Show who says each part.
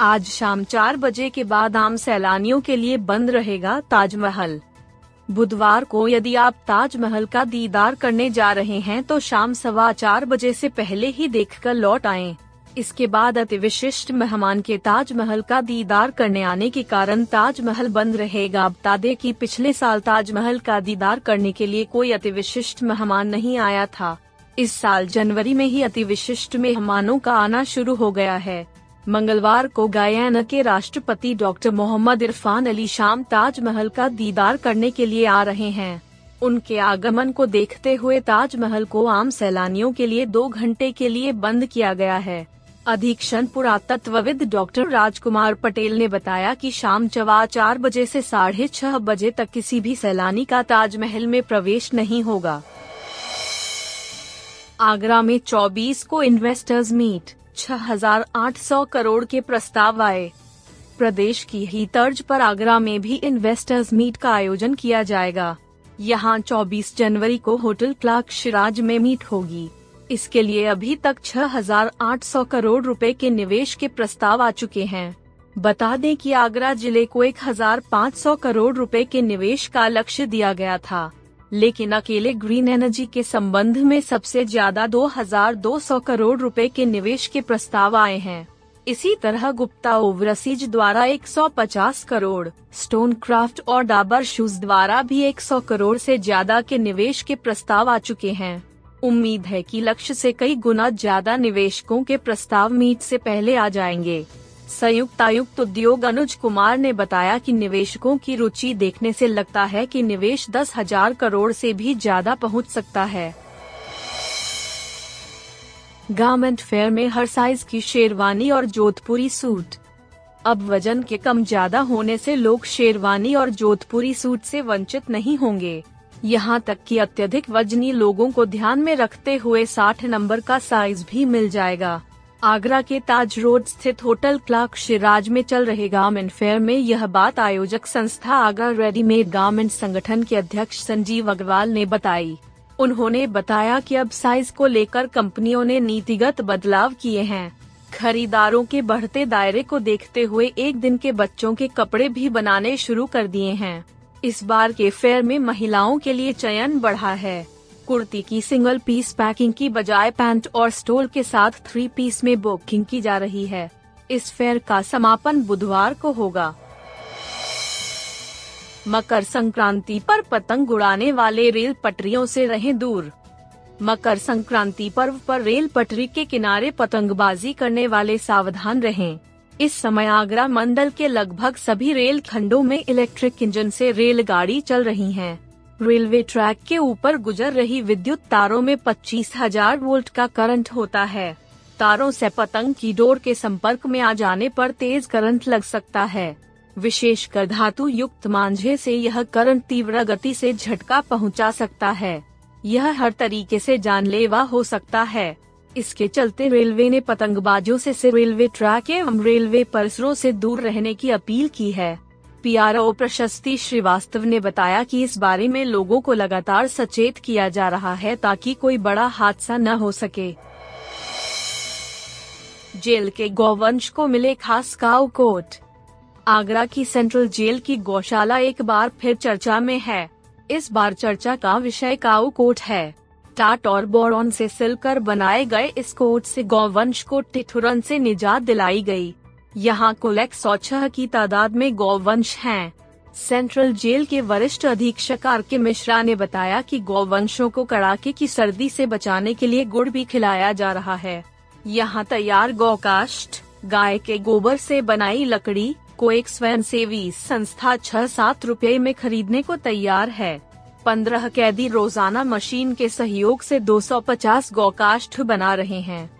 Speaker 1: आज शाम चार बजे के बाद आम सैलानियों के लिए बंद रहेगा ताजमहल। बुधवार को यदि आप ताजमहल का दीदार करने जा रहे हैं तो शाम सवा चार बजे से पहले ही देखकर लौट आए। इसके बाद अति विशिष्ट मेहमान के ताजमहल का दीदार करने आने के कारण ताजमहल बंद रहेगा। बता दें कि पिछले साल ताजमहल का दीदार करने के लिए कोई अति विशिष्ट मेहमान नहीं आया था। इस साल जनवरी में ही अति विशिष्ट मेहमानों का आना शुरू हो गया है। मंगलवार को गयाना के राष्ट्रपति डॉक्टर मोहम्मद इरफान अली शाम ताजमहल का दीदार करने के लिए आ रहे हैं। उनके आगमन को देखते हुए ताजमहल को आम सैलानियों के लिए दो घंटे के लिए बंद किया गया है। अधीक्षण पुरातत्वविद डॉक्टर राजकुमार पटेल ने बताया कि शाम चवा चार बजे से साढ़े छह बजे तक किसी भी सैलानी का ताजमहल में प्रवेश नहीं होगा। आगरा में 24 को इन्वेस्टर्स मीट 6,800 करोड़ के प्रस्ताव आए। प्रदेश की ही तर्ज पर आगरा में भी इन्वेस्टर्स मीट का आयोजन किया जाएगा। यहाँ 24 जनवरी को होटल क्लार्क शिराज में मीट होगी। इसके लिए अभी तक 6,800 करोड़ रुपए के निवेश के प्रस्ताव आ चुके हैं। बता दें कि आगरा ज़िले को 1,500 करोड़ रुपए के निवेश का लक्ष्य दिया गया था। लेकिन अकेले ग्रीन एनर्जी के संबंध में सबसे ज़्यादा 2,200 करोड़ रुपए के निवेश के प्रस्ताव आए हैं। इसी तरह गुप्ता ओवरसीज द्वारा 150 करोड़ स्टोन क्राफ्ट और डाबर शूज़ द्वारा भी 100 करोड़ से ज़्यादा के निवेश के प्रस्ताव आ चुके हैं। उम्मीद है कि लक्ष्य से कई गुना ज़्यादा निवेशकों के प्रस्ताव मीट से पहले आ जाएँगे। संयुक्त आयुक्त उद्योग अनुज कुमार ने बताया कि निवेशकों की रुचि देखने से लगता है कि निवेश दस हज़ार करोड़ से भी ज़्यादा पहुँच सकता है। गारमेंट फेयर में हर साइज़ की शेरवानी और जोधपुरी सूट। अब वज़न के कम ज़्यादा होने से लोग शेरवानी और जोधपुरी सूट से वंचित नहीं होंगे। यहाँ तक कि अत्यधिक वजनी लोगों को ध्यान में रखते हुए 60 नंबर का साइज़ भी मिल जाएगा। आगरा के ताज रोड स्थित होटल क्लार्क शिराज में चल रहे गार्मेंट फेयर में यह बात आयोजक संस्था आगरा रेडीमेड गार्मेंट संगठन के अध्यक्ष संजीव अग्रवाल ने बताई। उन्होंने बताया कि अब साइज़ को लेकर कंपनियों ने नीतिगत बदलाव किए हैं। खरीदारों के बढ़ते दायरे को देखते हुए एक दिन के बच्चों के कपड़े भी बनाने शुरू कर दिए हैं। इस बार के फेयर में महिलाओं के लिए चयन बढ़ा है। कुर्ती की सिंगल पीस पैकिंग की बजाय पैंट और स्टोल के साथ थ्री पीस में बुकिंग की जा रही है इस फेयर का समापन बुधवार को होगा मकर संक्रांति पर पतंग उड़ाने वाले रेल पटरियों से रहें दूर मकर संक्रांति पर्व पर रेल पटरी के किनारे पतंगबाजी करने वाले सावधान रहें। इस समय आगरा मंडल के लगभग सभी रेल खंडों में इलेक्ट्रिक इंजन से रेलगाड़ी चल रही हैं। रेलवे ट्रैक के ऊपर गुजर रही विद्युत तारों में पच्चीस हज़ार वोल्ट का करंट होता है। तारों से पतंग की डोर के संपर्क में आ जाने पर तेज करंट लग सकता है। विशेषकर धातु युक्त मांझे से यह करंट तीव्र गति से झटका पहुँचा सकता है। यह हर तरीके से जानलेवा हो सकता है। इसके चलते रेलवे ने पतंगबाजों से, से रेलवे ट्रैक एवं रेलवे परिसरों से दूर रहने की अपील की है। पीआरओ प्रशस्ति श्रीवास्तव ने बताया कि इस बारे में लोगों को लगातार सचेत किया जा रहा है ताकि कोई बड़ा हादसा न हो सके। जेल के गौवंश को मिले खास काउ कोट। आगरा की सेंट्रल जेल की गौशाला एक बार फिर चर्चा में है। इस बार चर्चा का विषय काउ कोट है। टाट और बोरॉन से सिलकर बनाए गए इस कोट से गौवंश को टिठुरन से निजात दिलाई गई। यहाँ कुल एक सौ छह की तादाद में गौवंश हैं। सेंट्रल जेल के वरिष्ठ अधीक्षक आर के मिश्रा ने बताया कि गौवंशों को कड़ाके की सर्दी से बचाने के लिए गुड़ भी खिलाया जा रहा है। यहाँ तैयार गौकाष्ठ गाय के गोबर से बनाई लकड़ी, को एक स्वयं सेवी संस्था छह सात रूपए में खरीदने को तैयार है। पंद्रह कैदी रोज़ाना मशीन के सहयोग से 250 गौकाष्ठ बना रहे हैं।